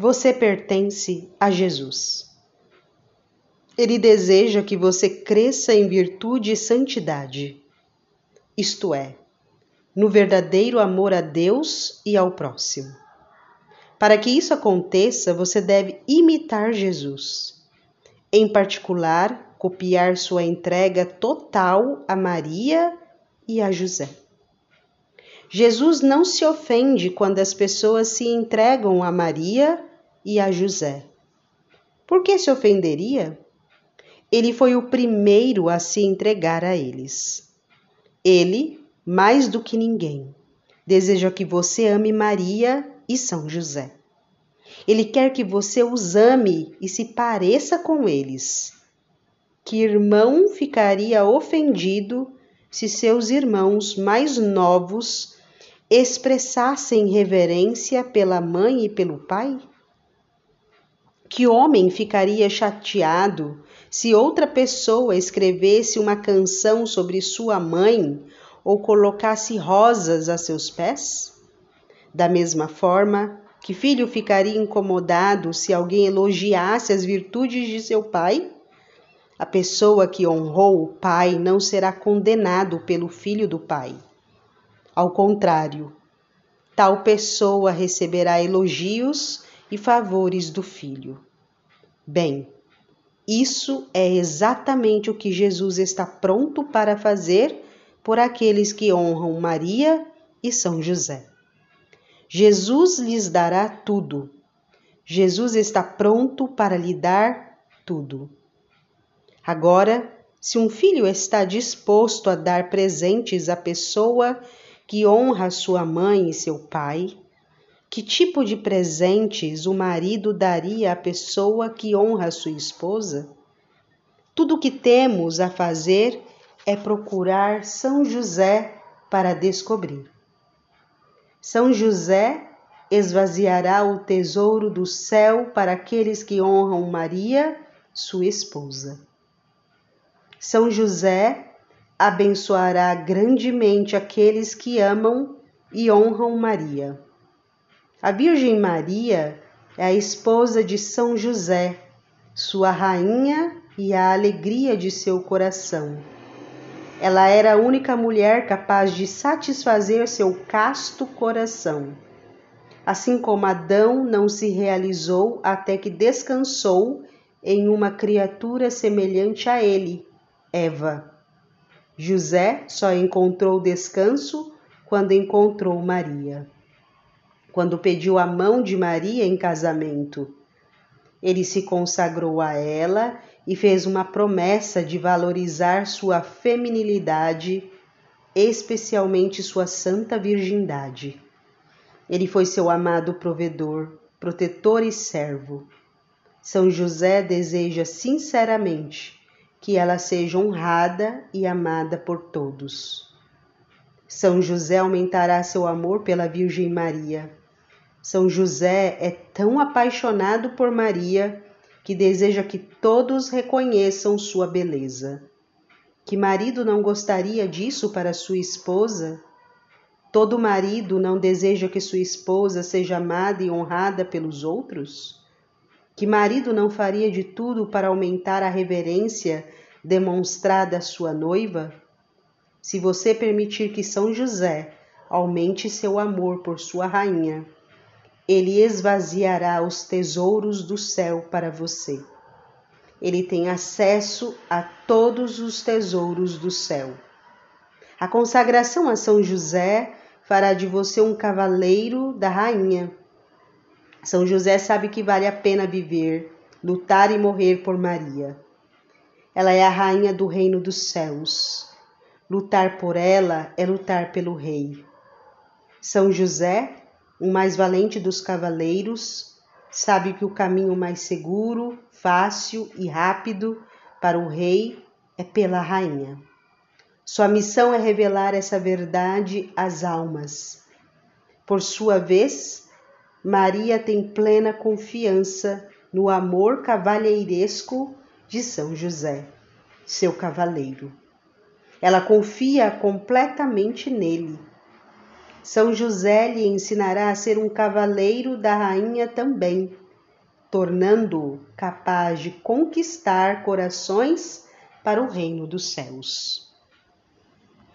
você pertence a Jesus. Ele deseja que você cresça em virtude e santidade, isto é, no verdadeiro amor a Deus e ao próximo. Para que isso aconteça, você deve imitar Jesus. Em particular, copiar sua entrega total a Maria e a José. Jesus não se ofende quando as pessoas se entregam a Maria e a José. Por que se ofenderia? Ele foi o primeiro a se entregar a eles. Ele mais do que ninguém. Deseja que você ame Maria e São José. Ele quer que você os ame e se pareça com eles. Que irmão ficaria ofendido se seus irmãos mais novos expressassem reverência pela mãe e pelo pai? Que homem ficaria chateado se outra pessoa escrevesse uma canção sobre sua mãe ou colocasse rosas a seus pés? Da mesma forma, que filho ficaria incomodado se alguém elogiasse as virtudes de seu pai? A pessoa que honrou o pai não será condenado pelo filho do pai. Ao contrário, tal pessoa receberá elogios e favores do filho. Bem, isso é exatamente o que Jesus está pronto para fazer por aqueles que honram Maria e São José. Jesus lhes dará tudo. Jesus está pronto para lhe dar tudo. Agora, se um filho está disposto a dar presentes à pessoa que honra sua mãe e seu pai, que tipo de presentes o marido daria à pessoa que honra sua esposa? Tudo o que temos a fazer é procurar São José para descobrir. São José esvaziará o tesouro do céu para aqueles que honram Maria, sua esposa. São José abençoará grandemente aqueles que amam e honram Maria. A Virgem Maria é a esposa de São José, sua rainha e a alegria de seu coração. Ela era a única mulher capaz de satisfazer seu casto coração. Assim como Adão não se realizou até que descansou em uma criatura semelhante a ele, Eva. José só encontrou descanso quando encontrou Maria. Quando pediu a mão de Maria em casamento, ele se consagrou a ela e fez uma promessa de valorizar sua feminilidade, especialmente sua santa virgindade. Ele foi seu amado provedor, protetor e servo. São José deseja sinceramente que ela seja honrada e amada por todos. São José aumentará seu amor pela Virgem Maria. São José é tão apaixonado por Maria que deseja que todos reconheçam sua beleza. Que marido não gostaria disso para sua esposa? Todo marido não deseja que sua esposa seja amada e honrada pelos outros? Que marido não faria de tudo para aumentar a reverência demonstrada à sua noiva? Se você permitir que São José aumente seu amor por sua rainha, ele esvaziará os tesouros do céu para você. Ele tem acesso a todos os tesouros do céu. A consagração a São José fará de você um cavaleiro da rainha. São José sabe que vale a pena viver, lutar e morrer por Maria. Ela é a rainha do reino dos céus. Lutar por ela é lutar pelo rei. São José o mais valente dos cavaleiros, sabe que o caminho mais seguro, fácil e rápido para o rei é pela rainha. Sua missão é revelar essa verdade às almas. Por sua vez, Maria tem plena confiança no amor cavalheiresco de São José, seu cavaleiro. Ela confia completamente nele são José lhe ensinará a ser um cavaleiro da rainha também, tornando-o capaz de conquistar corações para o reino dos céus.